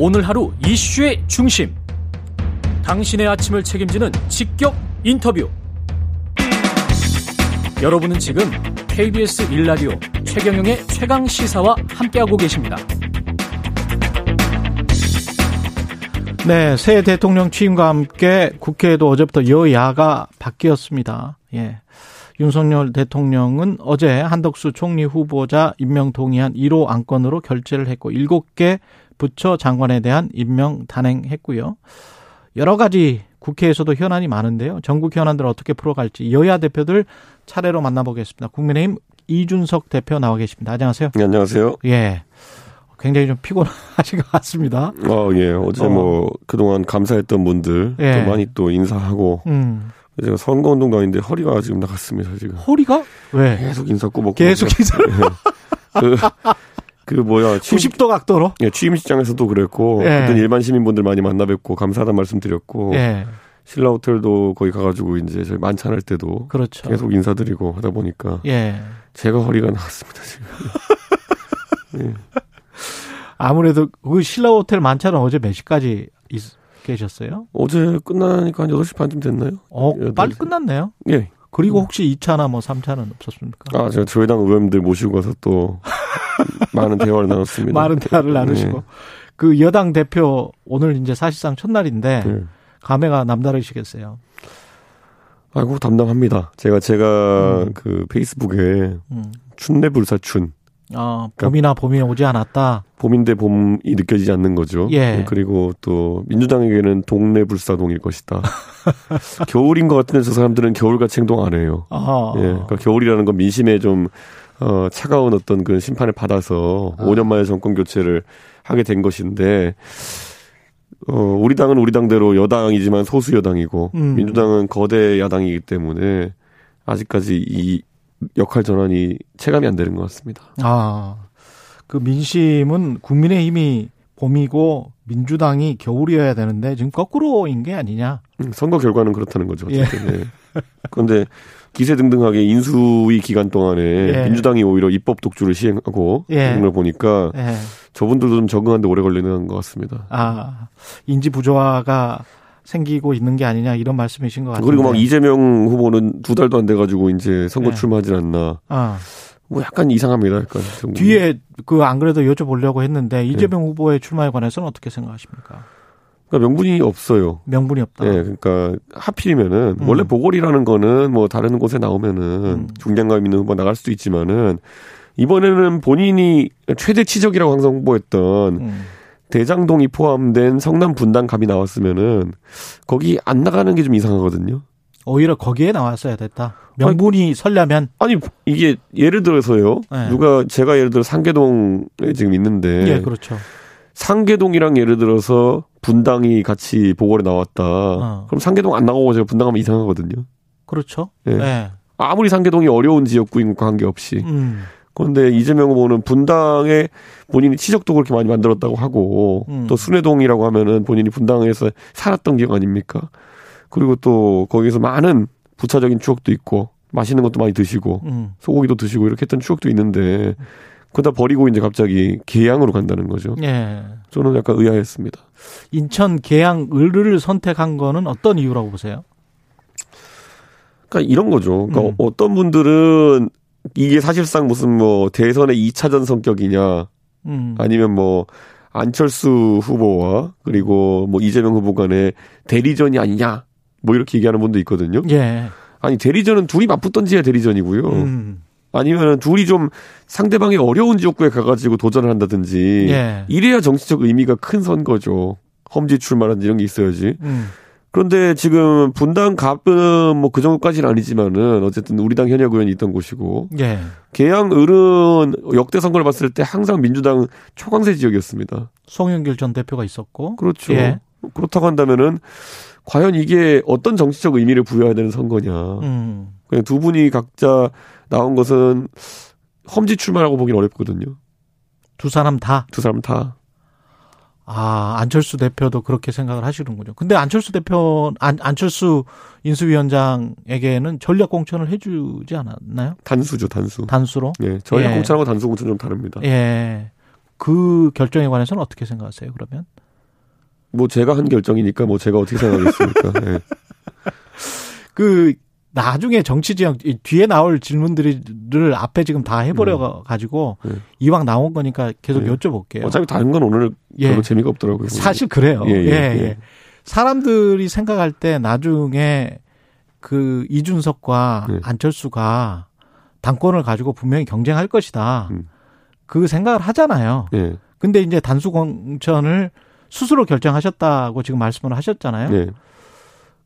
오늘 하루 이슈의 중심. 당신의 아침을 책임지는 직격 인터뷰. 여러분은 지금 KBS 일라디오 최경영의 최강 시사와 함께하고 계십니다. 네, 새 대통령 취임과 함께 국회에도 어제부터 여야가 바뀌었습니다. 예. 윤석열 대통령은 어제 한덕수 총리 후보자 임명 동의안 1호 안건으로 결재를 했고 7개 부처 장관에 대한 임명 단행했고요. 여러 가지 국회에서도 현안이 많은데요. 전국 현안들을 어떻게 풀어갈지 여야 대표들 차례로 만나보겠습니다. 국민의힘 이준석 대표 나와 계십니다. 안녕하세요. 네, 안녕하세요. 예. 굉장히 좀 피곤하신 것 같습니다. 어, 예. 어제 어. 뭐 그동안 감사했던 분들 예. 또 많이 또 인사하고 음. 제가 선거운동 도 아닌데 허리가 지금 나갔습니다, 지금. 허리가? 왜? 계속 인사 꼬먹고. 계속 인사. 예. 그, 그 뭐야. 취임, 90도 각도로? 예, 취임식장에서도 그랬고, 예. 어떤 일반 시민분들 많이 만나 뵙고, 감사하다는 말씀 드렸고, 예. 신라 호텔도 거기 가가지고 이제 저희 만찬할 때도 그렇죠. 계속 인사드리고 하다 보니까 예. 제가 허리가 나왔습니다 지금. 예. 아무래도 그 신라 호텔 만찬은 어제 몇 시까지 있, 계셨어요? 어제 끝나니까 한 8시 반쯤 됐나요? 어, 빨리 끝났네요? 예. 그리고 혹시 2차나 뭐 3차는 없었습니까? 아, 제가 저희 당 의원님들 모시고 가서 또 많은 대화를 나눴습니다. 많은 대화를 나누시고. 네. 그 여당 대표 오늘 이제 사실상 첫날인데 네. 감회가 남다르시겠어요. 아이고 담당합니다. 제가 제가 음. 그 페이스북에 음. 춘내불사춘 아, 봄이나 봄이 오지 않았다. 봄인데 봄이 느껴지지 않는 거죠. 예. 그리고 또 민주당에게는 동네 불사동일 것이다. 겨울인 것 같은데 저 사람들은 겨울같이 행동 안 해요. 아. 예. 그러니까 겨울이라는 건 민심에 좀 어, 차가운 어떤 그 심판을 받아서 아. 5년 만에 정권 교체를 하게 된 것인데 어, 우리 당은 우리 당대로 여당이지만 소수 여당이고 음. 민주당은 거대 야당이기 때문에 아직까지 이 역할 전환이 체감이 안 되는 것 같습니다. 아, 그 민심은 국민의힘이 봄이고 민주당이 겨울이어야 되는데 지금 거꾸로인 게 아니냐? 음, 선거 결과는 그렇다는 거죠. 예. 네. 그런데 기세 등등하게 인수위 기간 동안에 예. 민주당이 오히려 입법 독주를 시행하고 예. 그런 걸 보니까 예. 저분들도 좀 적응하는데 오래 걸리는 것 같습니다. 아 인지 부조화가 생기고 있는 게 아니냐 이런 말씀이신 것 같아요. 그리고 막 이재명 후보는 두 달도 안 돼가지고 이제 선거 네. 출마하지 않나. 아. 뭐 약간 이상합니다. 약간 뒤에 그 안 그래도 여쭤보려고 했는데 이재명 네. 후보의 출마에 관해서는 어떻게 생각하십니까? 그러니까 명분이 없어요. 명분이 없다. 네, 그러니까 하필이면은 음. 원래 보궐이라는 거는 뭐 다른 곳에 나오면은 음. 중량감 있는 후보 나갈 수도 있지만은 이번에는 본인이 최대 치적이라고 항상 홍보했던 음. 대장동이 포함된 성남 분당갑이 나왔으면은 거기 안 나가는 게 좀 이상하거든요. 오히려 거기에 나왔어야 됐다. 명분이 아니, 설려면 아니 이게 예를 들어서요. 네. 누가 제가 예를 들어 상계동에 지금 있는데 예, 그렇죠. 상계동이랑 예를 들어서 분당이 같이 보궐에 나왔다. 어. 그럼 상계동 안 나가고 제가 분당 가면 이상하거든요. 그렇죠. 예. 네. 아무리 상계동이 어려운 지역구인 관계없이. 음. 그런데 이재명 후보는 분당에 본인이 치적도 그렇게 많이 만들었다고 하고 음. 또 순회동이라고 하면은 본인이 분당에서 살았던 기억 아닙니까? 그리고 또 거기서 많은 부차적인 추억도 있고 맛있는 것도 많이 드시고 음. 소고기도 드시고 이렇게 했던 추억도 있는데 그다 버리고 이제 갑자기 계양으로 간다는 거죠. 예. 저는 약간 의아했습니다. 인천 계양 을을 선택한 거는 어떤 이유라고 보세요? 그러니까 이런 거죠. 그러니까 음. 어떤 분들은 이게 사실상 무슨 뭐 대선의 2차전 성격이냐 음. 아니면 뭐 안철수 후보와 그리고 뭐 이재명 후보 간의 대리전이 아니냐 뭐 이렇게 얘기하는 분도 있거든요. 예. 아니 대리전은 둘이 맞붙던 지야 대리전이고요. 음. 아니면은 둘이 좀 상대방이 어려운 지역구에 가가지고 도전을 한다든지 예. 이래야 정치적 의미가 큰 선거죠. 험지 출마라든지 이런 게 있어야지. 음. 그런데 지금 분당 갑은 뭐 그 정도까지는 아니지만은 어쨌든 우리 당 현역 의원이 있던 곳이고 예. 계양 을은 역대 선거를 봤을 때 항상 민주당 초강세 지역이었습니다. 송영길 전 대표가 있었고 그렇죠. 예. 그렇다고 한다면은 과연 이게 어떤 정치적 의미를 부여해야 되는 선거냐. 음. 그냥 두 분이 각자 나온 것은 험지 출마라고 보기는 어렵거든요. 두 사람 다? 두 사람 다. 아, 안철수 대표도 그렇게 생각을 하시는군요. 근데 안철수 대표, 안, 안철수 인수위원장에게는 전략 공천을 해주지 않았나요? 단수죠, 단수. 단수로? 예. 전략 예. 공천하고 단수 공천 좀 다릅니다. 예. 그 결정에 관해서는 어떻게 생각하세요, 그러면? 뭐 제가 한 결정이니까 뭐 제가 어떻게 생각하겠습니까? 네. 그 나중에 정치 지형 뒤에 나올 질문들을 앞에 지금 다 해버려 음. 가지고 네. 이왕 나온 거니까 계속 네. 여쭤볼게요. 어차피 다른 건 오늘 예. 별로 재미가 없더라고요. 사실 그래요. 예, 예, 예, 예. 사람들이 생각할 때 나중에 그 이준석과 네. 안철수가 당권을 가지고 분명히 경쟁할 것이다. 음. 그 생각을 하잖아요. 네. 근데 이제 단수 공천을 스스로 결정하셨다고 지금 말씀을 하셨잖아요. 네.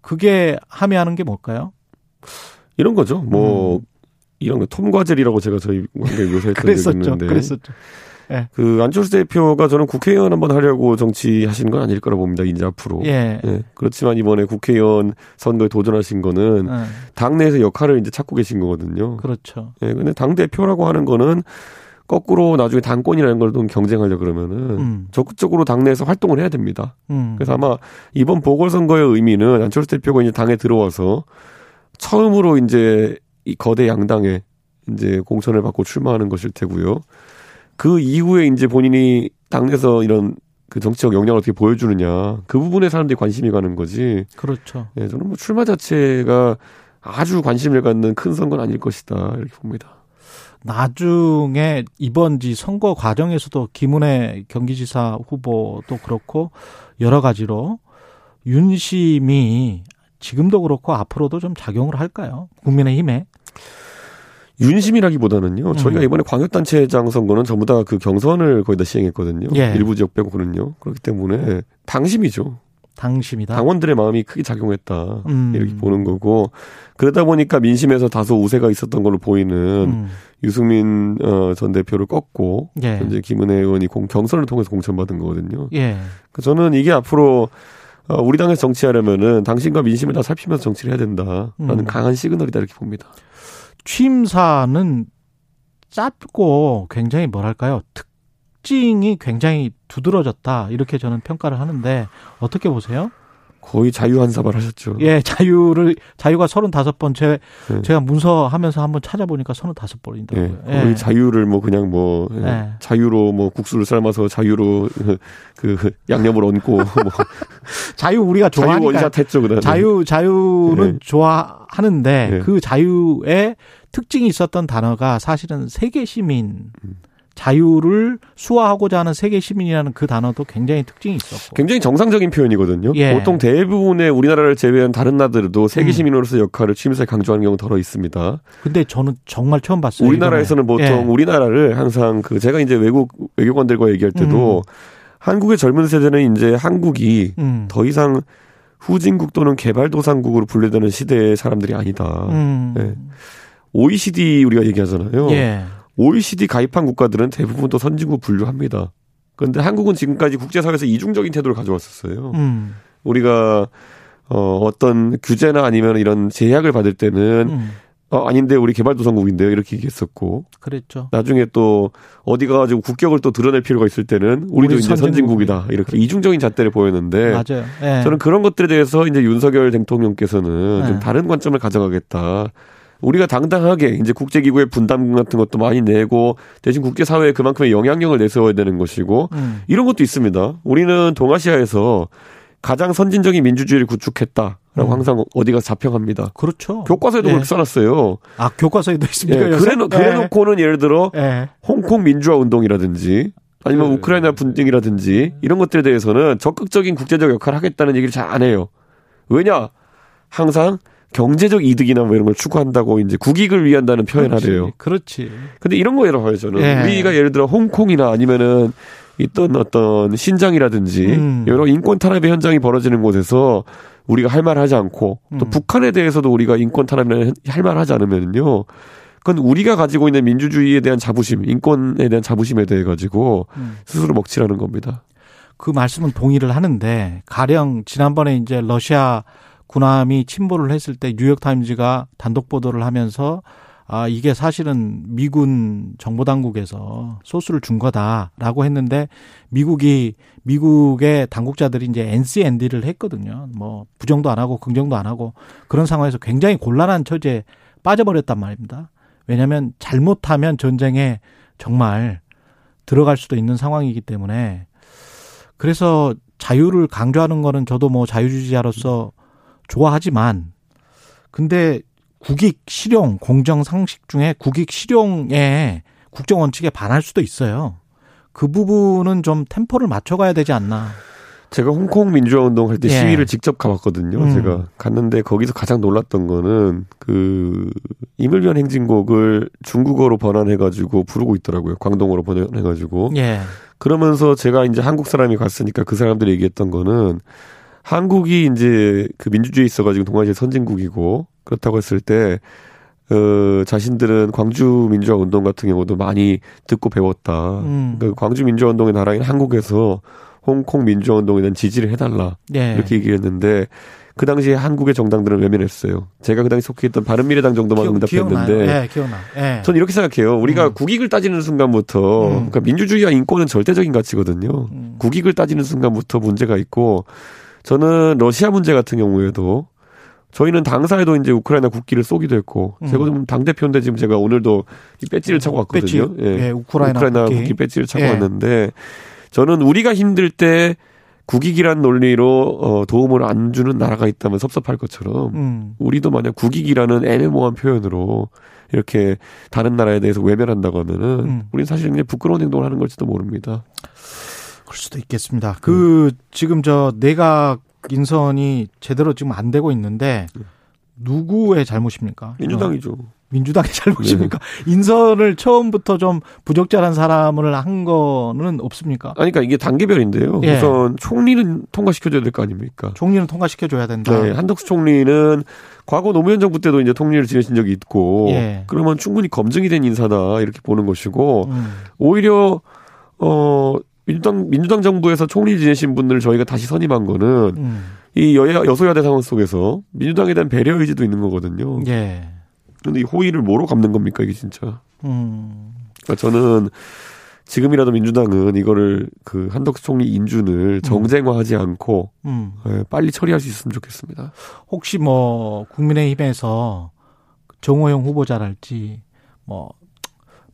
그게 함의하는 게 뭘까요? 이런 거죠. 뭐 음. 이런 거 톰과젤이라고 제가 저희 묘사했던 적이 있는데. 그랬었죠. 네. 그 안철수 대표가 저는 국회의원 한번 하려고 정치하시는 건 아닐 거라 봅니다. 이제 앞으로. 예. 예. 그렇지만 이번에 국회의원 선거에 도전하신 거는 예. 당내에서 역할을 이제 찾고 계신 거거든요. 그렇죠. 예. 근데 당 대표라고 하는 거는 거꾸로 나중에 당권이라는 걸좀 경쟁하려 그러면은 음. 적극적으로 당내에서 활동을 해야 됩니다. 음. 그래서 아마 이번 보궐선거의 의미는 안철수 대표가 이제 당에 들어와서 처음으로 이제 이 거대 양당에 이제 공천을 받고 출마하는 것일 테고요. 그 이후에 이제 본인이 당내에서 이런 그 정치적 역량을 어떻게 보여주느냐 그 부분에 사람들이 관심이 가는 거지. 그렇죠. 예, 저는 뭐 출마 자체가 아주 관심을 갖는 큰 선거는 아닐 것이다 이렇게 봅니다. 나중에 이번 지 선거 과정에서도 김은혜 경기지사 후보도 그렇고 여러 가지로 윤심이 지금도 그렇고 앞으로도 좀 작용을 할까요? 국민의힘에 윤심이라기보다는요. 저희가 음. 이번에 광역단체장 선거는 전부 다 그 경선을 거의 다 시행했거든요. 예. 일부 지역 빼고그는요. 그렇기 때문에 당심이죠. 당심이다. 당원들의 마음이 크게 작용했다. 음. 이렇게 보는 거고 그러다 보니까 민심에서 다소 우세가 있었던 걸로 보이는 음. 유승민 어, 전 대표를 꺾고 예. 현재 김은혜 의원이 공, 경선을 통해서 공천받은 거거든요. 예. 그 저는 이게 앞으로 어, 우리 당에서 정치하려면은 당신과 민심을 다 살피면서 정치를 해야 된다라는 음. 강한 시그널이다 이렇게 봅니다. 취임사는 짧고 굉장히 뭐랄까요 특징이 굉장히 두드러졌다 이렇게 저는 평가를 하는데 어떻게 보세요? 거의 자유 한사발 하셨죠. 예, 자유를 자유가 35번 제 네. 제가 문서 하면서 한번 찾아보니까 35번인더라고요. 예, 거의 예. 자유를 뭐 그냥 뭐 예. 예. 자유로 뭐 국수를 삶아서 자유로 그 양념을 얹고 뭐 자유 우리가 좋아하니까 자유 원샷 했죠, 그다음에. 자유 자유는 예. 좋아하는데 예. 그 자유의 특징이 있었던 단어가 사실은 세계 시민 음. 자유를 수화하고자 하는 세계 시민이라는 그 단어도 굉장히 특징이 있었고 굉장히 정상적인 표현이거든요. 예. 보통 대부분의 우리나라를 제외한 다른 나라들도 세계 음. 시민으로서 역할을 취임사에 강조하는 경우 더러 있습니다. 근데 저는 정말 처음 봤어요. 우리나라에서는 이번에. 보통 예. 우리나라를 항상 그 제가 이제 외국 외교관들과 얘기할 때도 음. 한국의 젊은 세대는 이제 한국이 음. 더 이상 후진국 또는 개발도상국으로 분류되는 시대의 사람들이 아니다. 음. 예. OECD 우리가 얘기하잖아요. 예. OECD 가입한 국가들은 대부분 또 선진국 분류합니다. 그런데 한국은 지금까지 국제사회에서 이중적인 태도를 가져왔었어요. 음. 우리가 어, 어떤 규제나 아니면 이런 제약을 받을 때는 음. 어, 아닌데 우리 개발도상국인데요 이렇게 얘기했었고. 그랬죠. 나중에 또 어디 가가지고 국격을 또 드러낼 필요가 있을 때는 우리도 우리 이제 선진국이다 이렇게 그래. 이중적인 잣대를 보였는데. 맞아요. 네. 저는 그런 것들에 대해서 이제 윤석열 대통령께서는 네. 좀 다른 관점을 가져가겠다. 우리가 당당하게 이제 국제기구의 분담금 같은 것도 많이 내고 대신 국제사회에 그만큼의 영향력을 내세워야 되는 것이고 음. 이런 것도 있습니다. 우리는 동아시아에서 가장 선진적인 민주주의를 구축했다 라고 음. 항상 어디 가 자평합니다. 그렇죠. 교과서에도 예. 그렇게 써놨어요. 아 교과서에도 있습니까? 예, 그래, 그래 놓고는 예 를 들어 예. 홍콩 민주화 운동이라든지 아니면 그 우크라이나 분쟁이라든지 이런 것들에 대해서는 적극적인 국제적 역할을 하겠다는 얘기를 잘 안 해요. 왜냐? 항상 경제적 이득이나 뭐 이런 걸 추구한다고 이제 국익을 위한다는 표현을 하래요. 그렇지. 근데 이런 거예요, 저는. 예. 우리가 예를 들어 홍콩이나 아니면은 있던 어떤 신장이라든지 음. 여러 인권 탄압의 현장이 벌어지는 곳에서 우리가 할 말 하지 않고 또 음. 북한에 대해서도 우리가 인권 탄압을 할 말 하지 않으면요. 그건 우리가 가지고 있는 민주주의에 대한 자부심, 인권에 대한 자부심에 대해 가지고 음. 스스로 먹칠하는 겁니다. 그 말씀은 동의를 하는데 가령 지난번에 이제 러시아 군함이 침몰을 했을 때 뉴욕타임즈가 단독 보도를 하면서 아, 이게 사실은 미군 정보당국에서 소스를 준 거다라고 했는데 미국이, 미국의 당국자들이 이제 NCND를 했거든요. 뭐, 부정도 안 하고 긍정도 안 하고 그런 상황에서 굉장히 곤란한 처지에 빠져버렸단 말입니다. 왜냐하면 잘못하면 전쟁에 정말 들어갈 수도 있는 상황이기 때문에 그래서 자유를 강조하는 거는 저도 뭐 자유주의자로서 좋아하지만 근데 국익 실용 공정 상식 중에 국익 실용에 국정 원칙에 반할 수도 있어요. 그 부분은 좀 템포를 맞춰가야 되지 않나. 제가 홍콩 민주화 운동 할때 예. 시위를 직접 가봤거든요. 음. 제가 갔는데 거기서 가장 놀랐던 거는 그 이물변 행진곡을 중국어로 번안해가지고 부르고 있더라고요. 광동어로 번안해가지고. 예. 그러면서 제가 이제 한국 사람이 갔으니까 그 사람들이 얘기했던 거는 한국이 이제 그 민주주의 있어가지고 동아시아 선진국이고 그렇다고 했을 때 어, 자신들은 광주 민주화 운동 같은 경우도 많이 듣고 배웠다. 음. 그 광주 민주화 운동의 나라인 한국에서 홍콩 민주화 운동에 대한 지지를 해달라. 네. 이렇게 얘기했는데 그 당시에 한국의 정당들은 외면했어요. 제가 그 당시 속해 있던 바른미래당 정도만 기억, 응답했는데. 네, 기억나. 네. 전 이렇게 생각해요. 우리가 음. 국익을 따지는 순간부터, 음. 그러니까 민주주의와 인권은 절대적인 가치거든요. 음. 국익을 따지는 순간부터 문제가 있고, 저는 러시아 문제 같은 경우에도 저희는 당사에도 이제 우크라이나 국기를 쏘기도 했고 음. 제가 좀당 대표인데 지금 제가 오늘도 이 배지를 차고 왔거든요. 배지. 예. 예, 우크라이나, 우크라이나 국기. 국기 배지를 차고 예. 왔는데 저는 우리가 힘들 때 국익이란 논리로 어, 도움을 안 주는 나라가 있다면 섭섭할 것처럼 음. 우리도 만약 국익이라는 애매모호한 표현으로 이렇게 다른 나라에 대해서 외면한다고 하면은 음. 우리는 사실 굉장히 부끄러운 행동을 하는 걸지도 모릅니다. 그럴 수도 있겠습니다. 그 음. 지금 저 내각 인선이 제대로 지금 안 되고 있는데 네. 누구의 잘못입니까? 민주당이죠. 민주당의 잘못입니까? 네. 인선을 처음부터 좀 부적절한 사람을 한 거는 없습니까? 아니, 그러니까 이게 단계별인데요. 예. 우선 총리는 통과시켜줘야 될 거 아닙니까? 총리는 통과시켜줘야 된다. 네, 한덕수 총리는 과거 노무현 정부 때도 이제 통리를 지내신 적이 있고, 예. 그러면 충분히 검증이 된 인사다 이렇게 보는 것이고, 음. 오히려 어 민주당 민주당 정부에서 총리 지내신 분들을 저희가 다시 선임한 거는 음. 이 여야 여소야대 상황 속에서 민주당에 대한 배려 의지도 있는 거거든요. 예. 근데 이 호의를 뭐로 갚는 겁니까 이게 진짜? 음. 그러니까 저는 지금이라도 민주당은 이거를 그 한덕수 총리 인준을 음. 정쟁화하지 않고 음. 예, 빨리 처리할 수 있으면 좋겠습니다. 혹시 뭐 국민의힘에서 정호영 후보자랄지 뭐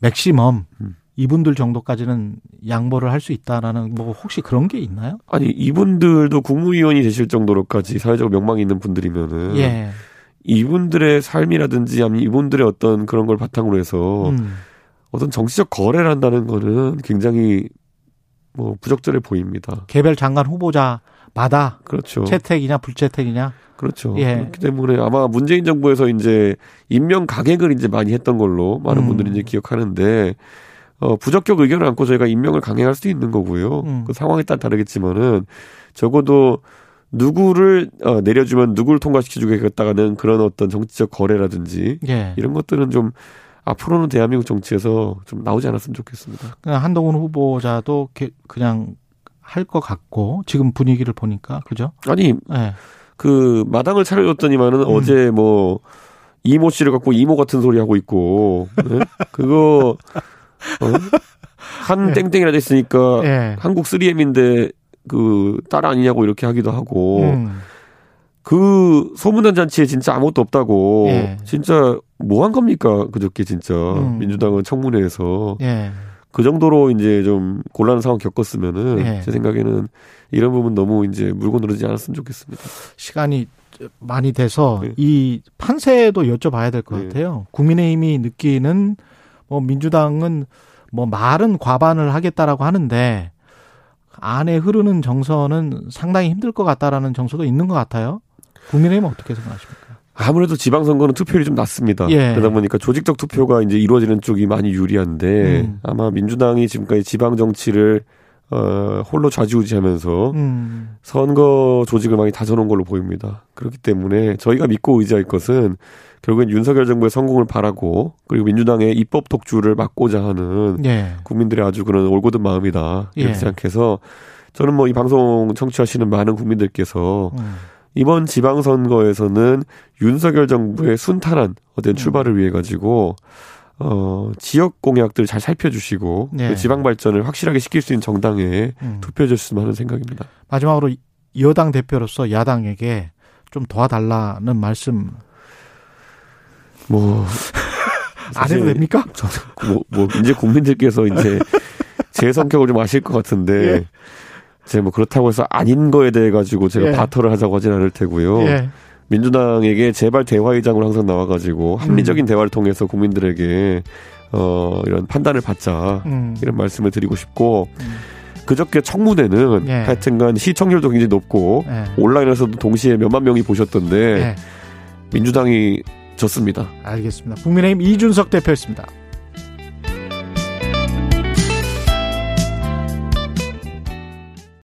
맥시멈 음. 이분들 정도까지는 양보를 할 수 있다라는 뭐 혹시 그런 게 있나요? 아니 이분들도 국무위원이 되실 정도로까지 사회적으로 명망이 있는 분들이면은 예. 이분들의 삶이라든지 아니면 이분들의 어떤 그런 걸 바탕으로 해서 음. 어떤 정치적 거래를 한다는 거는 굉장히 뭐 부적절해 보입니다. 개별 장관 후보자마다 그렇죠. 채택이냐 불채택이냐 그렇죠. 예. 그렇기 때문에 아마 문재인 정부에서 이제 임명 가객을 이제 많이 했던 걸로 많은 음. 분들이 이제 기억하는데 어, 부적격 의견을 안고 저희가 임명을 강행할 수도 있는 거고요. 음. 그 상황에 따라 다르겠지만은 적어도 누구를 어, 내려주면 누구를 통과시켜주겠다는 그런 어떤 정치적 거래라든지 예. 이런 것들은 좀 앞으로는 대한민국 정치에서 좀 나오지 않았으면 좋겠습니다. 그냥 한동훈 후보자도 그냥 할 것 같고 지금 분위기를 보니까 그죠? 아니 예. 그 마당을 차려줬더니만은 음. 어제 뭐 이모 씨를 갖고 이모 같은 소리 하고 있고 네? 그거 어? 한 예. 땡땡이라 됐으니까 예. 한국 3M인데 그 딸 아니냐고 이렇게 하기도 하고 음. 그 소문난 잔치에 진짜 아무것도 없다고 예. 진짜 뭐 한 겁니까 그저께 진짜 음. 민주당은 청문회에서 예. 그 정도로 이제 좀 곤란한 상황 겪었으면은 예. 제 생각에는 이런 부분 너무 이제 물고 늘어지지 않았으면 좋겠습니다. 시간이 많이 돼서 네. 이 판세도 여쭤봐야 될것 네. 같아요. 국민의힘이 느끼는 뭐 민주당은 뭐 말은 과반을 하겠다라고 하는데 안에 흐르는 정서는 상당히 힘들 것 같다라는 정서도 있는 것 같아요. 국민의힘은 어떻게 생각하십니까? 아무래도 지방선거는 투표율이 좀 낮습니다. 예. 그러다 보니까 조직적 투표가 이제 이루어지는 쪽이 많이 유리한데 음. 아마 민주당이 지금까지 지방 정치를 어, 홀로 좌지우지하면서 음. 선거 조직을 많이 다져놓은 걸로 보입니다. 그렇기 때문에 저희가 믿고 의지할 것은 결국엔 윤석열 정부의 성공을 바라고 그리고 민주당의 입법 독주를 막고자 하는 예. 국민들의 아주 그런 올곧은 마음이다 이렇게 예. 생각해서 저는 뭐 이 방송 청취하시는 많은 국민들께서 음. 이번 지방선거에서는 윤석열 정부의 순탄한 어떤 출발을 음. 위해 가지고 어, 지역 공약들 잘 살펴주시고 네. 그 지방 발전을 확실하게 시킬 수 있는 정당에 음. 투표해 주셨으면 하는 생각입니다. 마지막으로 여당 대표로서 야당에게 좀 도와달라는 말씀 뭐. 안 해도 됩니까? 뭐, 뭐, 이제 국민들께서 이제 제 성격을 좀 아실 것 같은데. 예. 제가 뭐 그렇다고 해서 아닌 거에 대해 가지고 제가 예. 바터를 하자고 하진 않을 테고요. 예. 민주당에게 제발 대화의장으로 항상 나와가지고 합리적인 음. 대화를 통해서 국민들에게 어 이런 판단을 받자 음. 이런 말씀을 드리고 싶고 음. 그저께 청문회는 예. 하여튼간 시청률도 굉장히 높고 예. 온라인에서도 동시에 몇만 명이 보셨던데 예. 민주당이 졌습니다. 알겠습니다. 국민의힘 이준석 대표였습니다.